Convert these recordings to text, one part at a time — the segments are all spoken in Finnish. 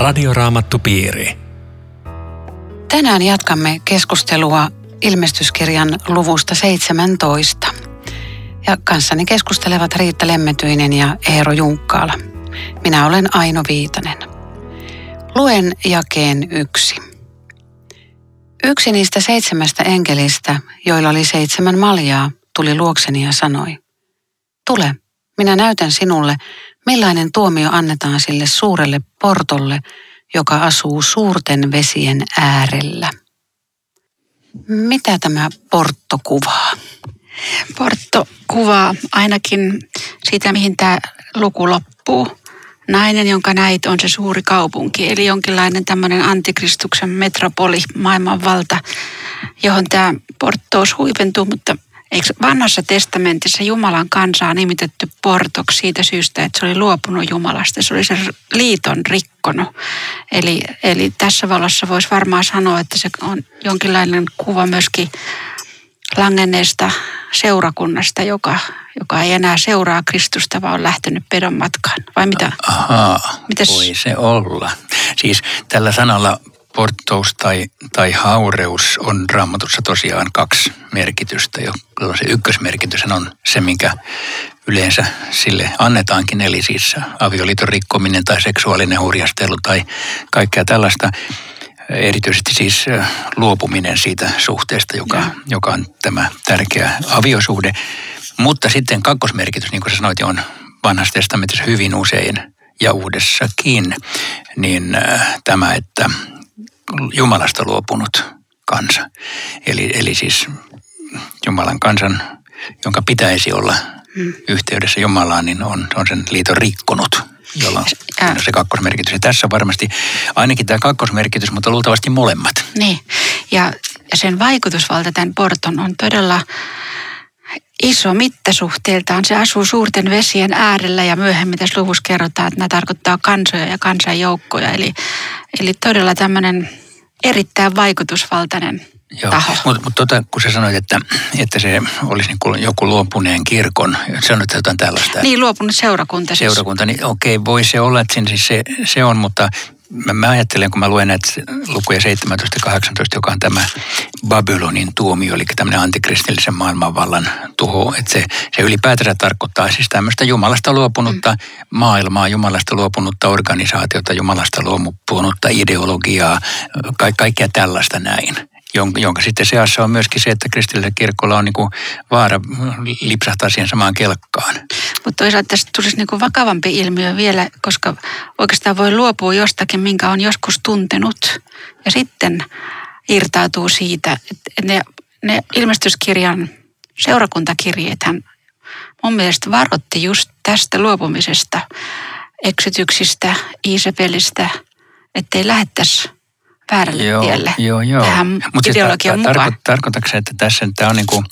Radioraamattupiiri. Tänään jatkamme keskustelua ilmestyskirjan luvusta 17. Ja kanssani keskustelevat Riitta Lemmetyinen ja Eero Junkkaala. Minä olen Aino Viitanen. Luen jakeen yksi. Yksi niistä seitsemästä enkelistä, joilla oli seitsemän maljaa, tuli luokseni ja sanoi, Tule, minä näytän sinulle, millainen tuomio annetaan sille suurelle portolle, joka asuu suurten vesien äärellä. Mitä tämä portto kuvaa? Portto kuvaa ainakin siitä, mihin tämä luku loppuu. Nainen, jonka näit, on se suuri kaupunki, eli jonkinlainen tämmöinen antikristuksen metropoli, maailmanvalta, johon tämä porttous huipentuu, mutta Eikö vanhassa testamentissa Jumalan kansa on nimitetty portoksi siitä syystä, että se oli luopunut Jumalasta. Se oli se liiton rikkonut. Eli, eli tässä valossa voisi varmaan sanoa, että se on jonkinlainen kuva myöskin langenneesta seurakunnasta, joka, joka ei enää seuraa Kristusta, vaan on lähtenyt pedon matkaan. Vai mitä? Ahaa, Mitäs? voi se olla. Siis tällä sanalla porttous tai, tai haureus on raamatussa tosiaan kaksi merkitystä. Jo se ykkösmerkitys on se, minkä yleensä sille annetaankin, eli siis avioliiton rikkominen tai seksuaalinen hurjastelu tai kaikkea tällaista. Erityisesti siis luopuminen siitä suhteesta, joka, joka on tämä tärkeä aviosuhde. Mutta sitten kakkosmerkitys, niin kuin sä sanoit, on vanhassa testamentissa hyvin usein ja uudessakin, niin tämä, että Jumalasta luopunut kansa. Eli, eli siis Jumalan kansan, jonka pitäisi olla hmm. yhteydessä Jumalaan, niin on, on sen liiton rikkonut, jolloin on se kakkosmerkitys. Ja tässä varmasti ainakin tämä kakkosmerkitys, mutta luultavasti molemmat. Niin, ja, ja sen vaikutusvalta tämän porton on todella iso mittasuhteeltaan. Se asuu suurten vesien äärellä ja myöhemmin tässä luvussa kerrotaan, että nämä tarkoittaa kansoja ja kansanjoukkoja. Eli, eli todella tämmöinen erittäin vaikutusvaltainen Joo, taho. mutta mut tota, kun sä sanoit, että, että se olisi niin kuin joku luopuneen kirkon, sanoit jotain tällaista. Niin, luopunut seurakunta siis. Seurakunta, niin okei, voi se olla, että siis se, se on, mutta mä, mä ajattelen, kun mä luen näitä lukuja 17 ja 18, joka on tämä Babylonin tuomio, eli tämmöinen antikristillisen maailmanvallan tuho, että se, se ylipäätänsä tarkoittaa siis tämmöistä Jumalasta luopunutta mm. maailmaa, Jumalasta luopunutta organisaatiota, Jumalasta luopunutta ideologiaa, ka- kaikkea tällaista näin jonka, jonka sitten seassa on myöskin se, että kristillisellä kirkolla on niin kuin vaara lipsahtaa siihen samaan kelkkaan. Mutta toisaalta tästä tulisi niin kuin vakavampi ilmiö vielä, koska oikeastaan voi luopua jostakin, minkä on joskus tuntenut. Ja sitten irtautuu siitä, että ne, ne ilmestyskirjan seurakuntakirjeethän mun mielestä varotti just tästä luopumisesta, eksytyksistä, Iisabelistä, ettei lähettäisi väärälle joo, tielle joo, joo. tähän Mut siis ideologian siis mukaan. Tarko, tarkoitatko se, että tässä tämä on niin kuin,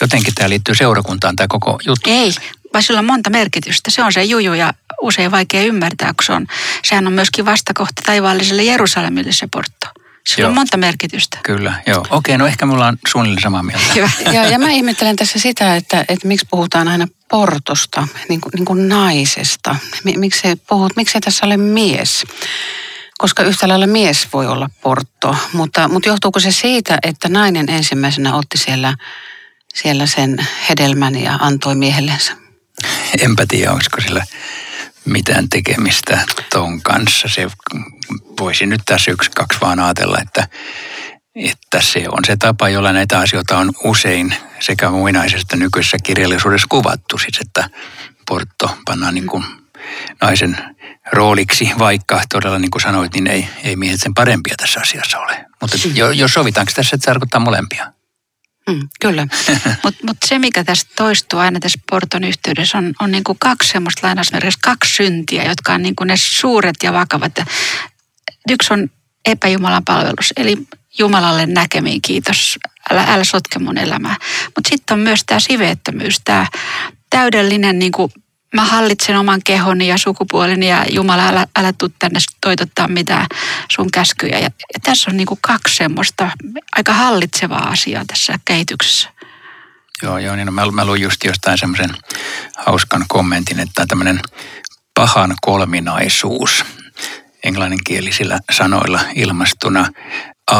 jotenkin tämä liittyy seurakuntaan tämä koko juttu? Ei, vaan sillä on monta merkitystä. Se on se juju ja usein vaikea ymmärtää, kun se on, sehän on myöskin vastakohta taivaalliselle Jerusalemille se portto. Sillä joo. on monta merkitystä. Kyllä, joo. Okei, no ehkä me ollaan suunnilleen samaa mieltä. Hyvä. ja, ja mä ihmettelen tässä sitä, että, että miksi puhutaan aina portosta, niin kuin, niin kuin naisesta. Miksi puhut, miksi tässä ole mies? Koska yhtä lailla mies voi olla portto, mutta, mutta johtuuko se siitä, että nainen ensimmäisenä otti siellä, siellä sen hedelmän ja antoi miehellensä? Enpä tiedä, onko sillä mitään tekemistä ton kanssa. Se voisi nyt tässä yksi, kaksi vaan ajatella, että, että se on se tapa, jolla näitä asioita on usein sekä muinaisesta nykyisessä kirjallisuudessa kuvattu. Siis että portto pannaan niin kuin naisen rooliksi, vaikka todella niin kuin sanoit, niin ei, ei miehet sen parempia tässä asiassa ole. Mutta jos sovitaanko tässä, että se tarkoittaa molempia? Mm, kyllä. Mutta mut se, mikä tästä toistuu aina tässä Porton yhteydessä, on, on niin kuin kaksi semmoista lainausmerkissä, kaksi syntiä, jotka on niin kuin ne suuret ja vakavat. Yksi on epäjumalan palvelus, eli Jumalalle näkemiin, kiitos, älä, älä sotke mun elämää. Mutta sitten on myös tämä siveettömyys, tämä täydellinen niin kuin mä hallitsen oman kehoni ja sukupuoleni ja Jumala, älä, älä tuu tänne toitottaa mitään sun käskyjä. Ja, ja tässä on niin kuin kaksi semmoista aika hallitsevaa asiaa tässä kehityksessä. Joo, joo, niin no mä, mä luin just jostain semmoisen hauskan kommentin, että tämmöinen pahan kolminaisuus. englanninkielisillä sanoilla ilmastuna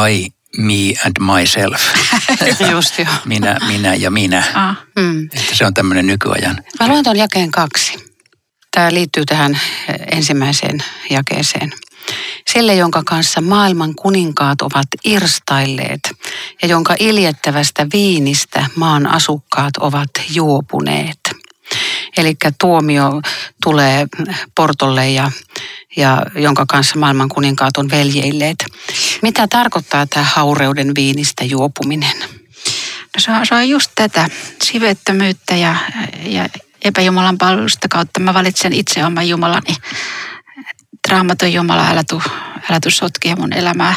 I, me and myself. Just joo. minä, minä ja minä. Ah. Mm. Että se on tämmöinen nykyajan. Mä luen tuon jakeen kaksi. Tämä liittyy tähän ensimmäiseen jakeeseen. Sille, jonka kanssa maailman kuninkaat ovat irstailleet ja jonka iljettävästä viinistä maan asukkaat ovat juopuneet. Eli tuomio tulee Portolle ja, ja jonka kanssa maailman kuninkaat on veljeilleet. Mitä tarkoittaa tämä haureuden viinistä juopuminen? No se, on, se on just tätä sivettömyyttä ja, ja epäjumalan palvelusta kautta. Mä valitsen itse oman Jumalani. Raamaton Jumala, älä tuu, älä tuu sotkia mun elämää.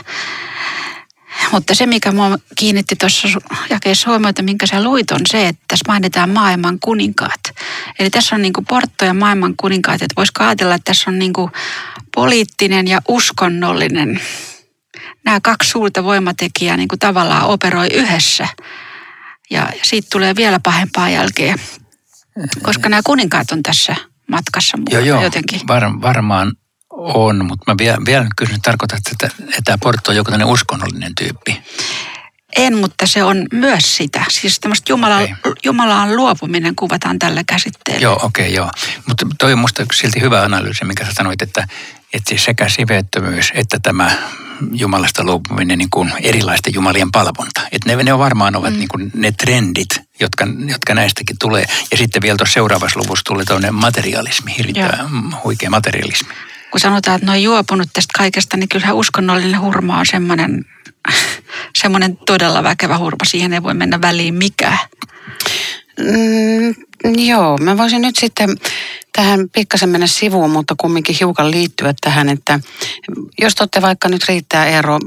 Mutta se, mikä mua kiinnitti tuossa jakeessa huomiota, minkä sä luit, on se, että tässä mainitaan maailman kuninkaat. Eli tässä on niin kuin Portto ja maailman kuninkaat. Että voisi ajatella, että tässä on niin kuin poliittinen ja uskonnollinen. Nämä kaksi suurta voimatekijää niin kuin tavallaan operoi yhdessä. Ja siitä tulee vielä pahempaa jälkeä, koska nämä kuninkaat on tässä matkassa mukana Joo, joo, jotenkin. var, varmaan on, mutta mä vielä, vielä kysyn, tarkoitat, että, että tämä Porto on joku tämmöinen uskonnollinen tyyppi. En, mutta se on myös sitä. Siis tämmöistä Jumala. Jumalaan luopuminen kuvataan tällä käsitteellä. Joo, okei, okay, joo. Mutta toi on musta silti hyvä analyysi, mikä sä sanoit, että, että siis sekä siveettömyys että tämä Jumalasta luopuminen niin kuin erilaisten jumalien palvonta. Että ne, ne on varmaan ovat mm. niin kuin ne trendit, jotka, jotka näistäkin tulee. Ja sitten vielä tuossa seuraavassa luvussa tulee tuonne materialismi, hirvittävä huikea materialismi. Kun sanotaan, että ne on juopunut tästä kaikesta, niin kyllähän uskonnollinen hurma on semmoinen, semmoinen todella väkevä hurma. Siihen ei voi mennä väliin mikään. Mm, joo, mä voisin nyt sitten tähän pikkasen mennä sivuun, mutta kumminkin hiukan liittyä tähän, että jos te vaikka nyt riittää Eero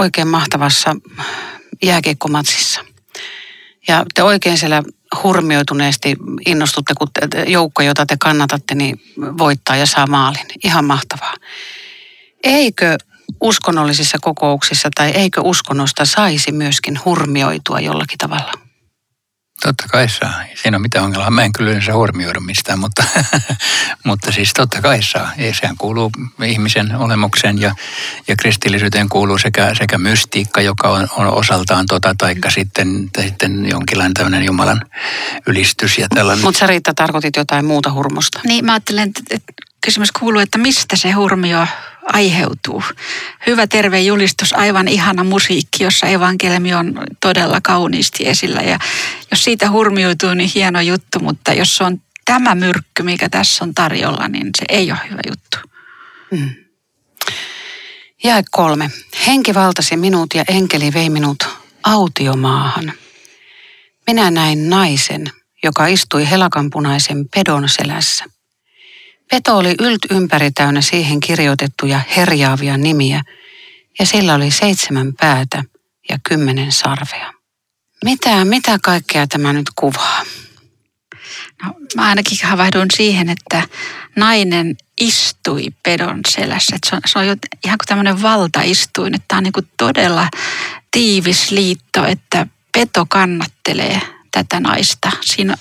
oikein mahtavassa jääkiekkomatsissa ja te oikein siellä hurmioituneesti innostutte, kun joukko, jota te kannatatte, niin voittaa ja saa maalin. Ihan mahtavaa. Eikö uskonnollisissa kokouksissa tai eikö uskonnosta saisi myöskin hurmioitua jollakin tavalla? Totta kai saa. Siinä ole mitään ongelmaa. Mä en kyllä yleensä huomioida mistään, mutta, mutta siis totta kai saa. Ei, sehän kuuluu ihmisen olemukseen ja, ja kristillisyyteen kuuluu sekä, sekä mystiikka, joka on, on osaltaan tota, taikka sitten, tai sitten jonkinlainen tämmöinen Jumalan ylistys ja tällainen. Mutta sä Riitta tarkoitit jotain muuta hurmosta. Niin mä ajattelen, että, että kysymys kuuluu, että mistä se hurmio aiheutuu. Hyvä terve julistus, aivan ihana musiikki, jossa evankeliumi on todella kauniisti esillä. Ja jos siitä hurmioituu, niin hieno juttu, mutta jos on tämä myrkky, mikä tässä on tarjolla, niin se ei ole hyvä juttu. Jae kolme. Henki valtasi minut ja enkeli vei minut autiomaahan. Minä näin naisen, joka istui helakanpunaisen pedon selässä. Peto oli ylt ympäri täynnä siihen kirjoitettuja herjaavia nimiä, ja sillä oli seitsemän päätä ja kymmenen sarvea. Mitä, mitä kaikkea tämä nyt kuvaa? No, mä ainakin havahduin siihen, että nainen istui pedon selässä. Että se, on, se on ihan kuin tämmöinen valtaistuin, että tämä on niin todella tiivis liitto, että peto kannattelee tätä naista. Siinä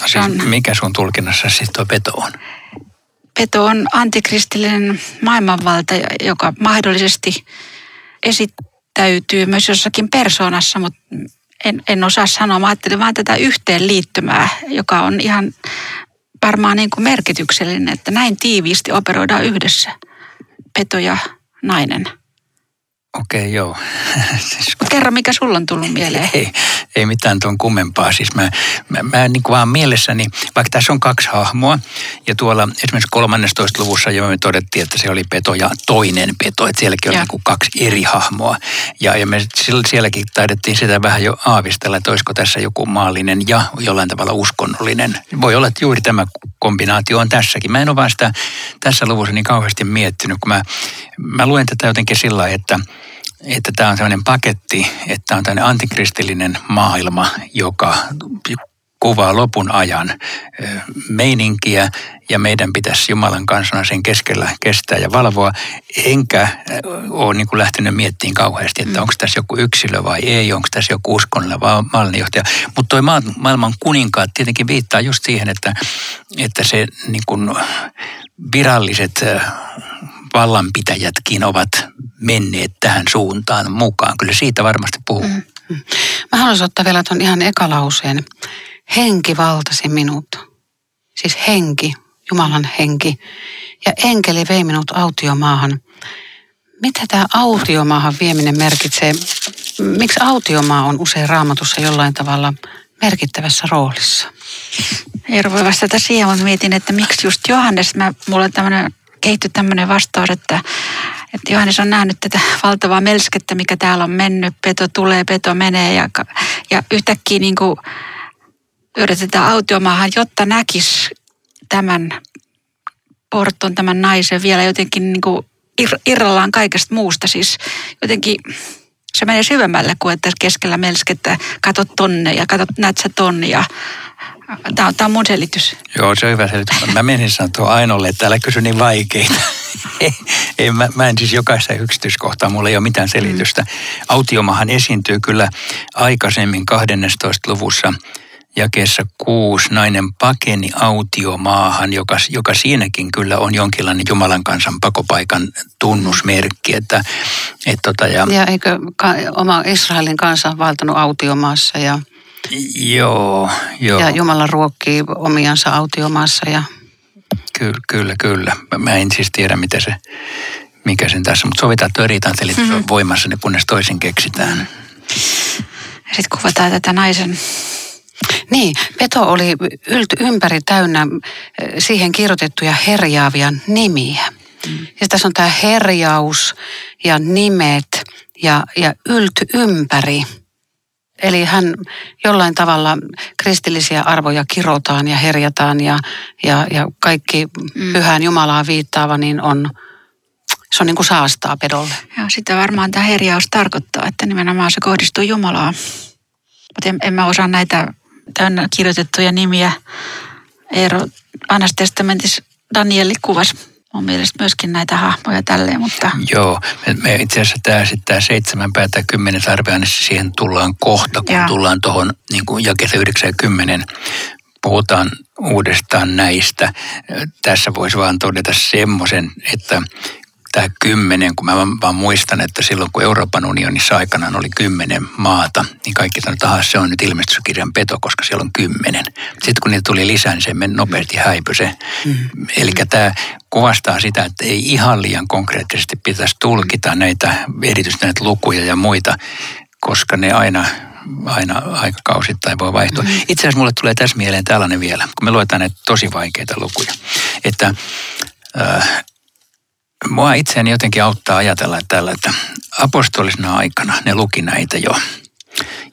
No se on, siis, mikä sun tulkinnassa siis tuo peto on? peto on antikristillinen maailmanvalta, joka mahdollisesti esittäytyy myös jossakin persoonassa, mutta en, en osaa sanoa. Mä ajattelin vaan tätä yhteenliittymää, joka on ihan varmaan niin kuin merkityksellinen, että näin tiiviisti operoidaan yhdessä peto ja nainen. Okei, okay, joo. siis, kerro, mikä sulla on tullut mieleen? ei, ei mitään tuon kummempaa. Siis mä, mä, mä niin kuin vaan mielessäni, vaikka tässä on kaksi hahmoa, ja tuolla esimerkiksi 13. luvussa jo me todettiin, että se oli peto ja toinen peto, että sielläkin oli niin kuin kaksi eri hahmoa. Ja, ja me sielläkin taidettiin sitä vähän jo aavistella, että olisiko tässä joku maallinen ja jollain tavalla uskonnollinen. Voi olla, että juuri tämä kombinaatio on tässäkin. Mä en ole vaan sitä tässä luvussa niin kauheasti miettinyt, kun mä, mä luen tätä jotenkin sillä lailla, että että tämä on sellainen paketti, että on tämmöinen antikristillinen maailma, joka kuvaa lopun ajan meininkiä ja meidän pitäisi Jumalan kansana sen keskellä kestää ja valvoa. Enkä ole niin kuin lähtenyt miettimään kauheasti, että onko tässä joku yksilö vai ei, onko tässä joku uskonnollinen vai maailmanjohtaja. Mutta tuo maailman kuninkaat tietenkin viittaa just siihen, että, että se niin kuin viralliset vallanpitäjätkin ovat menneet tähän suuntaan mukaan. Kyllä siitä varmasti puhuu. Mm. Mä haluaisin ottaa vielä tuon ihan ekalauseen. Henki valtasi minut. Siis henki, Jumalan henki. Ja enkeli vei minut autiomaahan. Mitä tämä autiomaahan vieminen merkitsee? Miksi autiomaa on usein raamatussa jollain tavalla merkittävässä roolissa? Eero voi vastata siihen, mutta mietin, että miksi just Johannes, mä, mulla on tämmöinen, kehitty tämmöinen vastaus, että, että Johannes on nähnyt tätä valtavaa melskettä, mikä täällä on mennyt. Peto tulee, peto menee ja, ja yhtäkkiä niin kuin yritetään autiomaahan, jotta näkisi tämän porton, tämän naisen vielä jotenkin niin kuin irrallaan kaikesta muusta. Siis jotenkin se menee syvemmälle kuin että keskellä melskettä katot tonne ja katot, näet sä tonne ja Tämä on, tämä on mun selitys. Joo, se on hyvä selitys. Mä menin sanoa Ainolle, että älä kysy niin vaikeita. ei, mä, mä en siis jokaista yksityiskohtaa, mulla ei ole mitään selitystä. Mm. Autiomahan esiintyy kyllä aikaisemmin 12. luvussa jakeessa kuusi nainen pakeni autiomaahan, joka, joka siinäkin kyllä on jonkinlainen Jumalan kansan pakopaikan tunnusmerkki. Että, et tota ja, ja eikö ka, oma Israelin kansa valtanut autiomaassa ja Joo, joo. Ja Jumala ruokkii omiansa autiomaassa. Ja... Kyllä, kyllä, kyllä. Mä en siis tiedä, mitä se, mikä sen tässä, mutta sovitaan, että riitan selitys mm-hmm. on voimassa, niin kunnes toisin keksitään. Sitten kuvataan tätä naisen niin, Peto oli ylty ympäri täynnä eh, siihen kirjoitettuja herjaavia nimiä. Mm. Ja tässä on tämä herjaus ja nimet ja, ja ylty ympäri. Eli hän jollain tavalla kristillisiä arvoja kirotaan ja herjataan ja, ja, ja kaikki mm. pyhään Jumalaan viittaava niin on, se on niin kuin saastaa pedolle. Ja sitä varmaan tämä herjaus tarkoittaa, että nimenomaan se kohdistuu Jumalaan. Mutta en, en mä osaa näitä täynnä kirjoitettuja nimiä. Eero Vanhassa testamentissa Danieli kuvasi mun mielestä myöskin näitä hahmoja tälleen, mutta... Joo, me, me itse asiassa tämä, tämä seitsemän päätä kymmenen sarvea, niin siihen tullaan kohta, kun ja. tullaan tuohon niin jakeessa 9 ja 10 puhutaan uudestaan näistä. Tässä voisi vaan todeta semmoisen, että tämä kymmenen, kun mä vaan muistan, että silloin kun Euroopan unionissa aikanaan oli kymmenen maata, niin kaikki sanoivat, että se on nyt ilmestyskirjan peto, koska siellä on kymmenen. Sitten kun niitä tuli lisää, niin se nopeasti häipy se. Mm. Eli tämä kuvastaa sitä, että ei ihan liian konkreettisesti pitäisi tulkita näitä, erityisesti näitä lukuja ja muita, koska ne aina aina aikakausittain voi vaihtua. Mm. Itse asiassa mulle tulee tässä mieleen tällainen vielä, kun me luetaan näitä tosi vaikeita lukuja, että äh, mua itseäni jotenkin auttaa ajatella tällä, että apostolisena aikana ne luki näitä jo.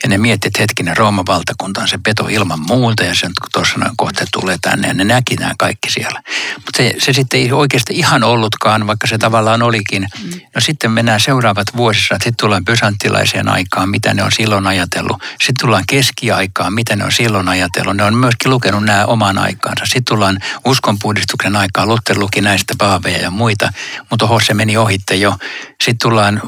Ja ne miettii, että hetkinen, Rooman valtakunta on se peto ilman muuta ja sen tuossa noin kohta tulee tänne ja ne näki nämä kaikki siellä. Mutta se, se sitten ei oikeasti ihan ollutkaan, vaikka se tavallaan olikin. Mm. No sitten mennään seuraavat vuosissa, sitten tullaan pysanttilaiseen aikaan, mitä ne on silloin ajatellut. Sitten tullaan keskiaikaan, mitä ne on silloin ajatellut. Ne on myöskin lukenut nämä omaan aikaansa. Sitten tullaan uskonpuhdistuksen aikaan, Luther luki näistä paaveja ja muita, mutta oho, se meni ohitte jo. Sitten tullaan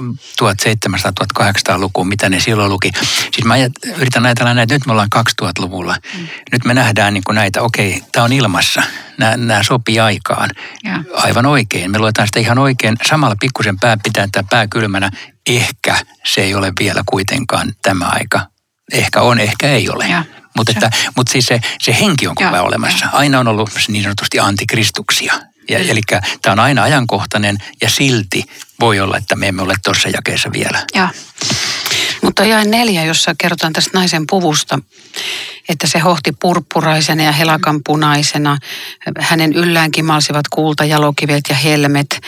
1700-1800-lukuun, mitä ne silloin luki. Siis mä yritän ajatella näitä, nyt me ollaan 2000-luvulla. Mm. Nyt me nähdään niin kuin näitä, okei, tämä on ilmassa. Nämä, nämä sopii aikaan. Ja. Aivan oikein. Me luetaan sitä ihan oikein. Samalla pikkusen pää pitää tämä pää kylmänä. Ehkä se ei ole vielä kuitenkaan tämä aika. Ehkä on, ehkä ei ole. Ja. Mutta, että, mutta siis se, se henki on koko olemassa. Aina on ollut niin sanotusti antikristuksia. Ja, eli tämä on aina ajankohtainen ja silti voi olla, että me emme ole tuossa jakeessa vielä. Ja. Mutta jae neljä, jossa kerrotaan tästä naisen puvusta, että se hohti purppuraisena ja helakanpunaisena. Hänen ylläänkin malsivat kulta, jalokivet ja helmet.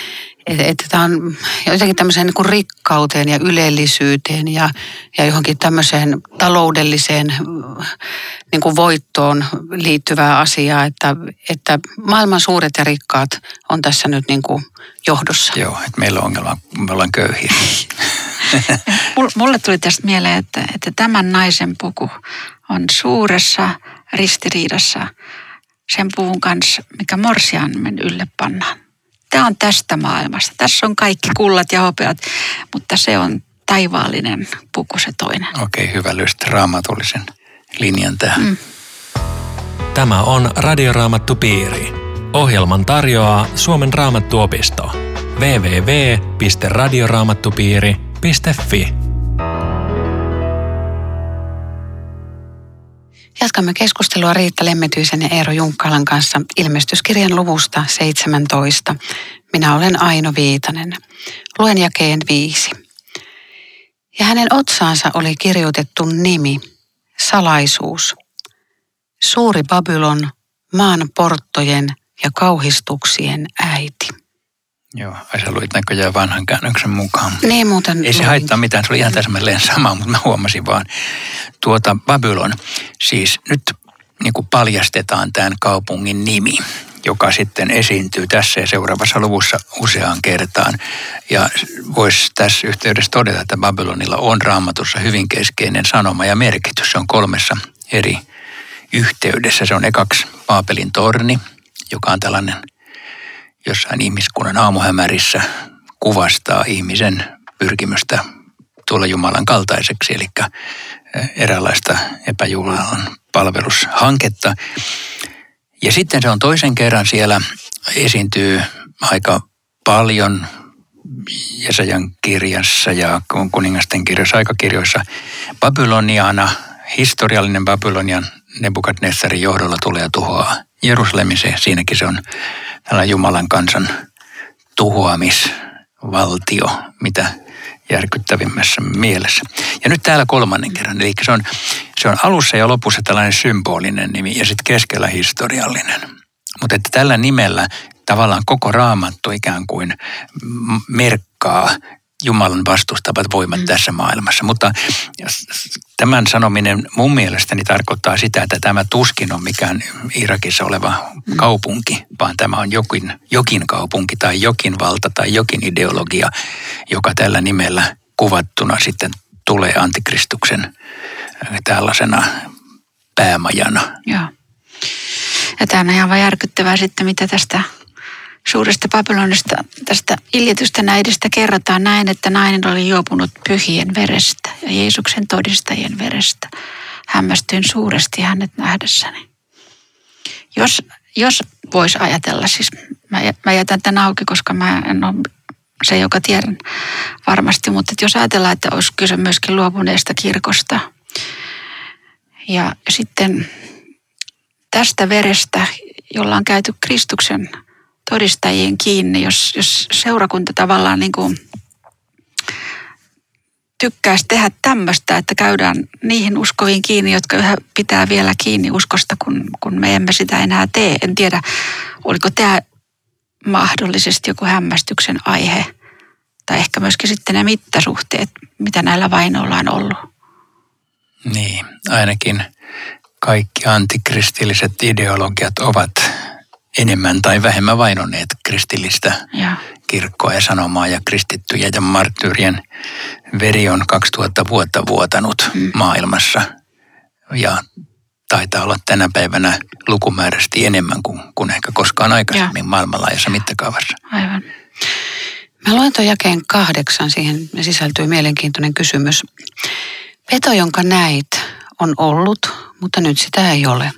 Että tämä on jotenkin tämmöiseen niin kuin rikkauteen ja ylellisyyteen ja, ja johonkin tämmöiseen taloudelliseen niin kuin voittoon liittyvää asiaa, että, että maailman suuret ja rikkaat on tässä nyt niin kuin johdossa. Joo, että meillä on ongelma, me ollaan köyhiä. Mulle tuli tästä mieleen, että, että tämän naisen puku on suuressa ristiriidassa sen puvun kanssa, mikä morsiamen ylle pannaan. Tämä on tästä maailmasta. Tässä on kaikki kullat ja hopeat, mutta se on taivaallinen puku se toinen. Okei, okay, hyvä lysti raamatullisen linjan tähän. Mm. Tämä on Radioraamattu Piiri. Ohjelman tarjoaa Suomen raamattuopisto. www.radioraamattupiiri.fi. Jatkamme keskustelua Riitta Lemmetyisen ja Eero Junkkalan kanssa ilmestyskirjan luvusta 17. Minä olen Aino Viitanen. Luen jakeen viisi. Ja hänen otsaansa oli kirjoitettu nimi, salaisuus. Suuri Babylon, maan porttojen ja kauhistuksien äiti. Joo, ai sä luit näköjään vanhan käännöksen mukaan. Niin muuten Ei se luin. haittaa mitään, se oli ihan täsmälleen sama, mutta mä huomasin vaan. Tuota Babylon, siis nyt niin kuin paljastetaan tämän kaupungin nimi, joka sitten esiintyy tässä ja seuraavassa luvussa useaan kertaan. Ja voisi tässä yhteydessä todeta, että Babylonilla on raamatussa hyvin keskeinen sanoma ja merkitys. Se on kolmessa eri yhteydessä. Se on ekaksi Paapelin torni, joka on tällainen jossain ihmiskunnan aamuhämärissä kuvastaa ihmisen pyrkimystä tulla Jumalan kaltaiseksi, eli eräänlaista epäjumalan palvelushanketta. Ja sitten se on toisen kerran siellä esiintyy aika paljon Jesajan kirjassa ja kuningasten kirjassa, aikakirjoissa. Babyloniana, historiallinen Babylonian Nebukadnessarin johdolla tulee tuhoaa Jerusalemin. Se, siinäkin se on tällainen Jumalan kansan tuhoamisvaltio, mitä järkyttävimmässä mielessä. Ja nyt täällä kolmannen kerran, eli se on, se on alussa ja lopussa tällainen symbolinen nimi ja sitten keskellä historiallinen. Mutta että tällä nimellä tavallaan koko raamattu ikään kuin merkkaa Jumalan vastustavat voimat mm. tässä maailmassa. Mutta tämän sanominen mun mielestäni tarkoittaa sitä, että tämä tuskin on mikään Irakissa oleva mm. kaupunki, vaan tämä on jokin, jokin kaupunki tai jokin valta tai jokin ideologia, joka tällä nimellä kuvattuna sitten tulee antikristuksen tällaisena päämajana. Joo. Ja tämä on ihan järkyttävää sitten, mitä tästä suuresta Babylonista, tästä iljetystä näidestä kerrotaan näin, että nainen oli juopunut pyhien verestä ja Jeesuksen todistajien verestä. Hämmästyin suuresti hänet nähdessäni. Jos, jos voisi ajatella, siis mä, mä jätän tämän auki, koska mä en ole se, joka tiedän varmasti, mutta jos ajatellaan, että olisi kyse myöskin luopuneesta kirkosta ja sitten tästä verestä, jolla on käyty Kristuksen todistajien kiinni, jos, jos seurakunta tavallaan niin kuin tykkäisi tehdä tämmöistä, että käydään niihin uskoviin kiinni, jotka yhä pitää vielä kiinni uskosta, kun, kun me emme sitä enää tee. En tiedä, oliko tämä mahdollisesti joku hämmästyksen aihe, tai ehkä myöskin sitten ne mittasuhteet, mitä näillä vainoilla on ollut. Niin, ainakin kaikki antikristilliset ideologiat ovat enemmän tai vähemmän vainonneet kristillistä Ja. kirkkoa ja sanomaa ja kristittyjä ja marttyyrien veri on 2000 vuotta vuotanut mm. maailmassa. Ja taitaa olla tänä päivänä lukumääräisesti enemmän kuin, kuin ehkä koskaan aikaisemmin Ja. maailmanlaajuisessa mittakaavassa. Aivan. Mä luen tuon jakeen kahdeksan, siihen sisältyy mielenkiintoinen kysymys. Peto, jonka näit, on ollut, mutta nyt sitä ei ole.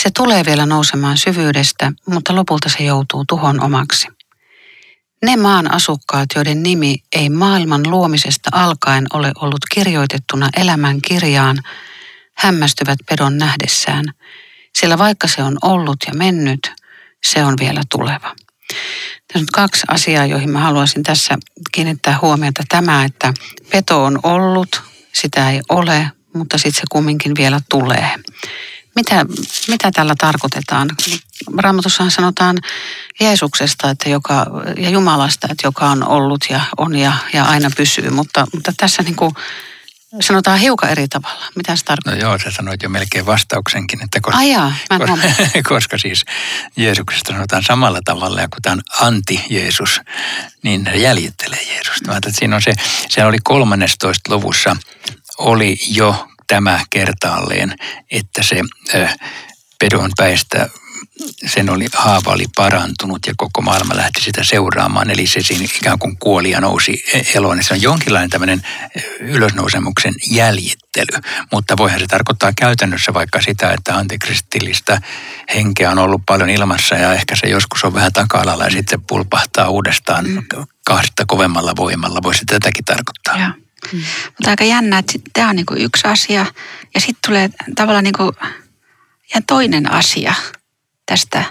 Se tulee vielä nousemaan syvyydestä, mutta lopulta se joutuu tuhon omaksi. Ne maan asukkaat, joiden nimi ei maailman luomisesta alkaen ole ollut kirjoitettuna elämän kirjaan, hämmästyvät pedon nähdessään, sillä vaikka se on ollut ja mennyt, se on vielä tuleva. Tässä on kaksi asiaa, joihin mä haluaisin tässä kiinnittää huomiota. Tämä, että peto on ollut, sitä ei ole, mutta sitten se kumminkin vielä tulee. Mitä, mitä tällä tarkoitetaan? Raamatussahan sanotaan Jeesuksesta että joka, ja Jumalasta, että joka on ollut ja on ja, ja aina pysyy, mutta, mutta tässä niin kuin sanotaan hiukan eri tavalla. Mitä se No tarkoittaa? joo, sä sanoit jo melkein vastauksenkin, että koska, Ai jaa, koska, koska siis Jeesuksesta sanotaan samalla tavalla ja kun tämä on anti-Jeesus, niin ne jäljittelee Jeesusta. Mä että siinä on se, se oli 13 luvussa, oli jo tämä kertaalleen, että se pedon päistä sen oli, haava oli parantunut ja koko maailma lähti sitä seuraamaan. Eli se siinä ikään kuin kuoli ja nousi e- eloon. Se on jonkinlainen tämmöinen ylösnousemuksen jäljittely. Mutta voihan se tarkoittaa käytännössä vaikka sitä, että antikristillistä henkeä on ollut paljon ilmassa ja ehkä se joskus on vähän taka ja sitten se pulpahtaa uudestaan mm. kahdesta kovemmalla voimalla. Voisi tätäkin tarkoittaa. Joo. Mm. Mutta aika jännä, että tämä on niinku yksi asia ja sitten tulee tavallaan niinku ihan toinen asia tästä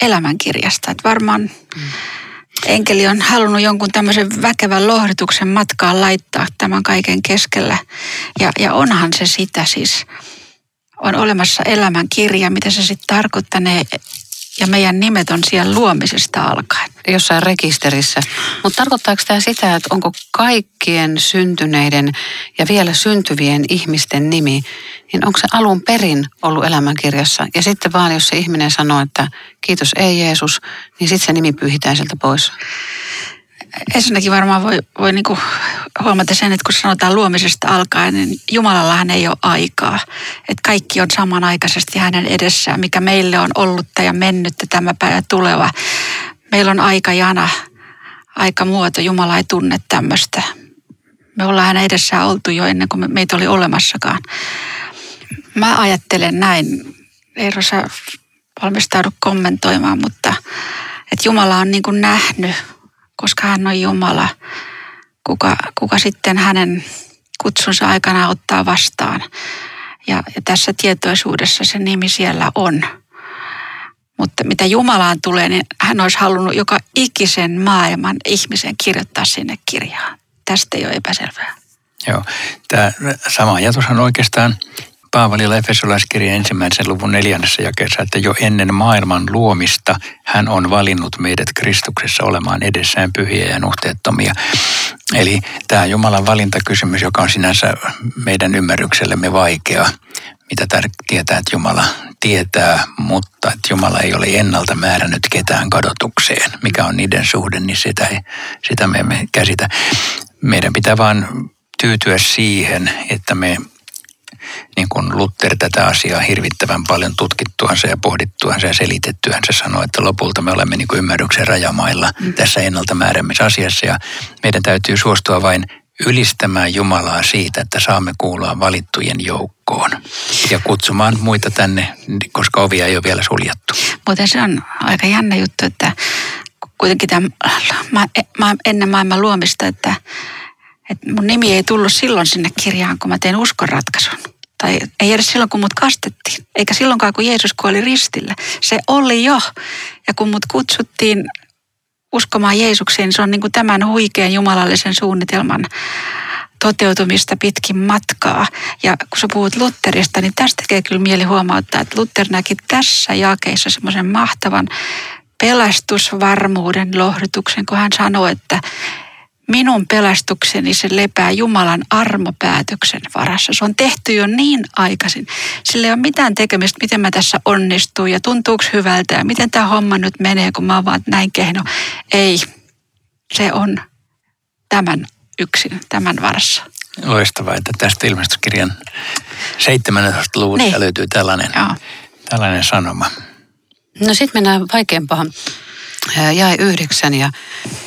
elämänkirjasta. Että varmaan mm. enkeli on halunnut jonkun tämmöisen väkevän lohdutuksen matkaan laittaa tämän kaiken keskellä. Ja, ja onhan se sitä siis. On olemassa elämänkirja, mitä se sitten tarkoittanee ja meidän nimet on siellä luomisesta alkaen. Jossain rekisterissä. Mutta tarkoittaako tämä sitä, että onko kaikkien syntyneiden ja vielä syntyvien ihmisten nimi, niin onko se alun perin ollut elämänkirjassa? Ja sitten vaan, jos se ihminen sanoo, että kiitos ei Jeesus, niin sitten se nimi pyyhitään sieltä pois ensinnäkin varmaan voi, voi niin kuin huomata sen, että kun sanotaan luomisesta alkaen, niin Jumalallahan ei ole aikaa. Että kaikki on samanaikaisesti hänen edessään, mikä meille on ollutta ja mennyttä tämä päivä tuleva. Meillä on aika jana, aika muoto. Jumala ei tunne tämmöistä. Me ollaan hänen edessään oltu jo ennen kuin meitä oli olemassakaan. Mä ajattelen näin. Eero, sä valmistaudu kommentoimaan, mutta että Jumala on niin kuin nähnyt koska hän on Jumala, kuka, kuka sitten hänen kutsunsa aikana ottaa vastaan. Ja, ja tässä tietoisuudessa se nimi siellä on. Mutta mitä Jumalaan tulee, niin hän olisi halunnut joka ikisen maailman ihmisen kirjoittaa sinne kirjaan. Tästä ei ole epäselvää. Joo, tämä sama ajatushan oikeastaan Paavalilla Efesolaiskirjan ensimmäisen luvun neljännessä jakeessa, että jo ennen maailman luomista hän on valinnut meidät Kristuksessa olemaan edessään pyhiä ja nuhteettomia. Eli tämä Jumalan valintakysymys, joka on sinänsä meidän ymmärryksellemme vaikea, mitä tietää, että Jumala tietää, mutta että Jumala ei ole ennalta määrännyt ketään kadotukseen. Mikä on niiden suhde, niin sitä, ei, sitä me emme käsitä. Meidän pitää vaan tyytyä siihen, että me niin kuin Luther tätä asiaa hirvittävän paljon tutkittuansa ja pohdittuansa ja selitettyänsä sanoi, että lopulta me olemme niin kuin ymmärryksen rajamailla mm. tässä ennalta asiassa ja meidän täytyy suostua vain ylistämään Jumalaa siitä, että saamme kuulua valittujen joukkoon ja kutsumaan muita tänne, koska ovia ei ole vielä suljettu. Mutta se on aika jännä juttu, että kuitenkin tämä, ennen maailman luomista, että, että mun nimi ei tullut silloin sinne kirjaan, kun mä tein uskonratkaisun tai ei edes silloin, kun mut kastettiin, eikä silloinkaan, kun Jeesus kuoli ristillä. Se oli jo. Ja kun mut kutsuttiin uskomaan Jeesukseen, se on niin kuin tämän huikean jumalallisen suunnitelman toteutumista pitkin matkaa. Ja kun sä puhut Lutterista, niin tästä tekee kyllä mieli huomauttaa, että Luther näki tässä jakeissa semmoisen mahtavan pelastusvarmuuden lohdutuksen, kun hän sanoi, että minun pelastukseni se lepää Jumalan armopäätöksen varassa. Se on tehty jo niin aikaisin. Sillä ei ole mitään tekemistä, miten mä tässä onnistun ja tuntuuko hyvältä ja miten tämä homma nyt menee, kun mä oon vaan näin kehno. Ei, se on tämän yksin, tämän varassa. Loistavaa, että tästä ilmestyskirjan 17 luvusta niin. löytyy tällainen, tällainen sanoma. No sitten mennään vaikeampaan. Jae yhdeksän ja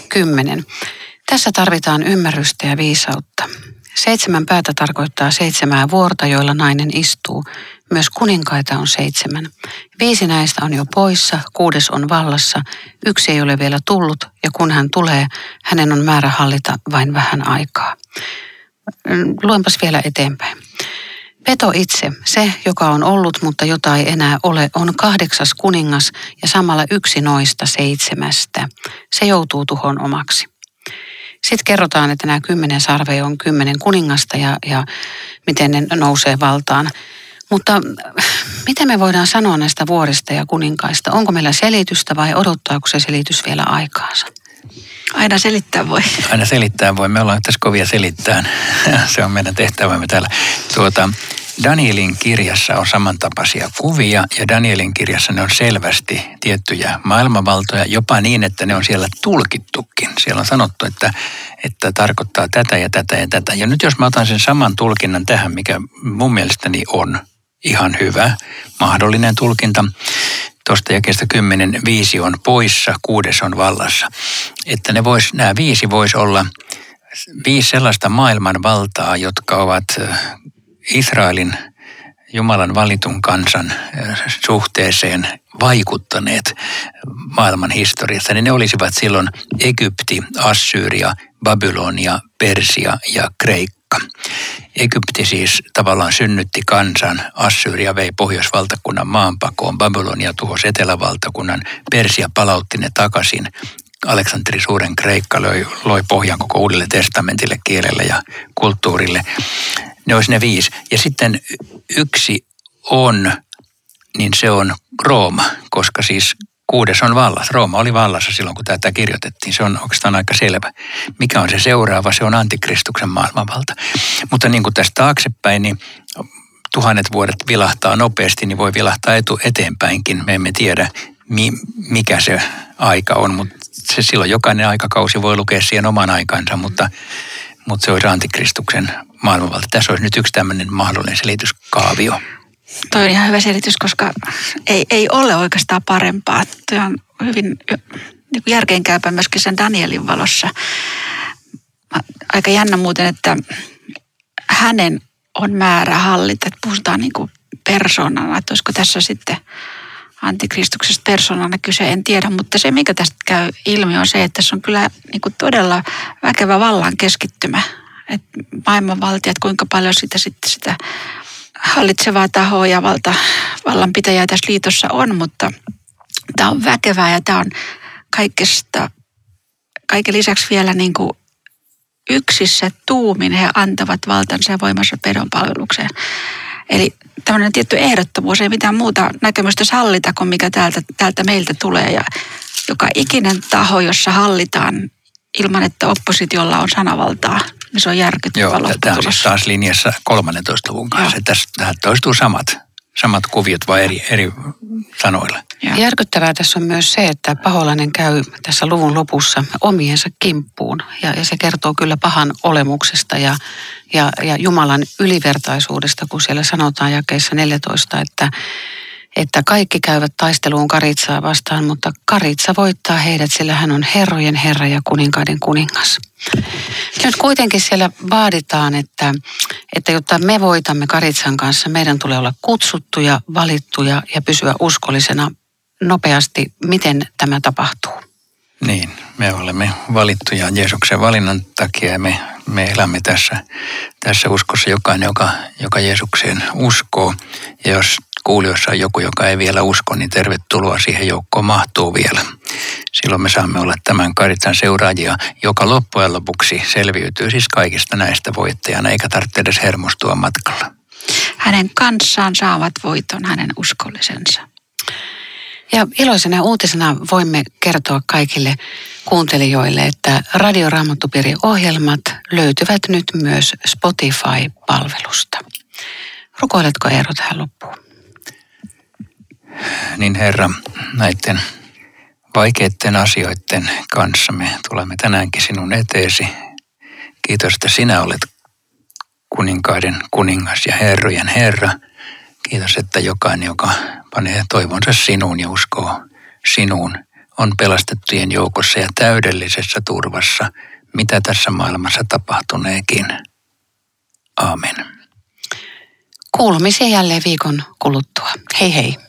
kymmenen. Tässä tarvitaan ymmärrystä ja viisautta. Seitsemän päätä tarkoittaa seitsemää vuorta, joilla nainen istuu. Myös kuninkaita on seitsemän. Viisi näistä on jo poissa, kuudes on vallassa, yksi ei ole vielä tullut, ja kun hän tulee, hänen on määrä hallita vain vähän aikaa. Luenpas vielä eteenpäin. Peto itse, se joka on ollut, mutta jota ei enää ole, on kahdeksas kuningas ja samalla yksi noista seitsemästä. Se joutuu tuhon omaksi. Sitten kerrotaan, että nämä kymmenen sarve on kymmenen kuningasta ja, ja miten ne nousee valtaan. Mutta mitä me voidaan sanoa näistä vuorista ja kuninkaista? Onko meillä selitystä vai odottaako se selitys vielä aikaansa? Aina selittää voi. Aina selittää voi. Me ollaan tässä kovia selittää. se on meidän tehtävämme täällä. Tuota, Danielin kirjassa on samantapaisia kuvia ja Danielin kirjassa ne on selvästi tiettyjä maailmanvaltoja, jopa niin, että ne on siellä tulkittukin. Siellä on sanottu, että, että tarkoittaa tätä ja tätä ja tätä. Ja nyt jos mä otan sen saman tulkinnan tähän, mikä mun mielestäni on ihan hyvä, mahdollinen tulkinta. tuosta jakeesta kymmenen viisi on poissa, kuudes on vallassa. Että ne vois, nämä viisi voisi olla viisi sellaista maailman valtaa, jotka ovat Israelin Jumalan valitun kansan suhteeseen vaikuttaneet maailman historiassa, niin ne olisivat silloin Egypti, Assyria, Babylonia, Persia ja Kreikka. Egypti siis tavallaan synnytti kansan, Assyria vei pohjoisvaltakunnan maanpakoon, Babylonia tuhosi etelävaltakunnan, Persia palautti ne takaisin. Aleksanteri Suuren Kreikka loi, loi pohjan koko uudelle testamentille, kielelle ja kulttuurille. Ne olisi ne viisi. Ja sitten yksi on, niin se on Rooma, koska siis kuudes on vallassa. Rooma oli vallassa silloin, kun tätä kirjoitettiin. Se on oikeastaan aika selvä. Mikä on se seuraava? Se on antikristuksen maailmanvalta. Mutta niin kuin tästä taaksepäin, niin tuhannet vuodet vilahtaa nopeasti, niin voi vilahtaa etu eteenpäinkin. Me emme tiedä, mi, mikä se aika on, mutta se silloin jokainen aikakausi voi lukea siihen oman aikansa, mutta, mutta se olisi antikristuksen maailmanvalta. Tässä olisi nyt yksi tämmöinen mahdollinen selityskaavio. Toi on ihan hyvä selitys, koska ei, ei ole oikeastaan parempaa. Tuo on hyvin niin järkeenkäypä myöskin sen Danielin valossa. Aika jännä muuten, että hänen on määrä hallita. Että puhutaan niin kuin persoonana, että olisiko tässä sitten antikristuksesta persoonana kyse, en tiedä. Mutta se, mikä tästä käy ilmi, on se, että se on kyllä niin kuin todella väkevä vallan keskittymä. Että maailmanvaltiat, kuinka paljon sitä sitten sitä hallitsevaa tahoa ja valta, vallanpitäjää tässä liitossa on, mutta tämä on väkevää ja tämä on kaikesta, kaiken lisäksi vielä niin kuin yksissä tuumin he antavat valtansa ja voimansa pedonpalvelukseen. Eli tämmöinen tietty ehdottomuus, ei mitään muuta näkemystä sallita kuin mikä täältä, täältä meiltä tulee. Ja joka ikinen taho, jossa hallitaan ilman, että oppositiolla on sanavaltaa, niin se on järkyttävä Joo, tämä on siis taas linjassa 13 luvun kanssa. Tässä, tähän toistuu samat, samat kuviot vai eri, eri sanoilla. Ja. Järkyttävää tässä on myös se, että paholainen käy tässä luvun lopussa omiensa kimppuun. Ja, ja se kertoo kyllä pahan olemuksesta ja, ja, ja Jumalan ylivertaisuudesta, kun siellä sanotaan jakeessa 14, että että kaikki käyvät taisteluun Karitsaa vastaan, mutta Karitsa voittaa heidät, sillä hän on herrojen herra ja kuninkaiden kuningas. Nyt kuitenkin siellä vaaditaan, että, että jotta me voitamme Karitsan kanssa, meidän tulee olla kutsuttuja, valittuja ja pysyä uskollisena nopeasti. Miten tämä tapahtuu? Niin, me olemme valittuja Jeesuksen valinnan takia ja me, me elämme tässä, tässä uskossa jokainen, joka, joka Jeesukseen uskoo. Ja jos kuulijoissa on joku, joka ei vielä usko, niin tervetuloa siihen joukkoon mahtuu vielä. Silloin me saamme olla tämän Karitsan seuraajia, joka loppujen lopuksi selviytyy siis kaikista näistä voittajana, eikä tarvitse edes hermostua matkalla. Hänen kanssaan saavat voiton hänen uskollisensa. Ja iloisena uutisena voimme kertoa kaikille kuuntelijoille, että Radioraamattupiirin ohjelmat löytyvät nyt myös Spotify-palvelusta. Rukoiletko Eero tähän loppuun? Niin Herra, näiden vaikeiden asioiden kanssa me tulemme tänäänkin sinun eteesi. Kiitos, että sinä olet kuninkaiden kuningas ja herrojen Herra. Kiitos, että jokainen, joka panee toivonsa sinuun ja uskoo sinuun, on pelastettujen joukossa ja täydellisessä turvassa, mitä tässä maailmassa tapahtuneekin. Aamen. Kuulumisia jälleen viikon kuluttua. Hei hei.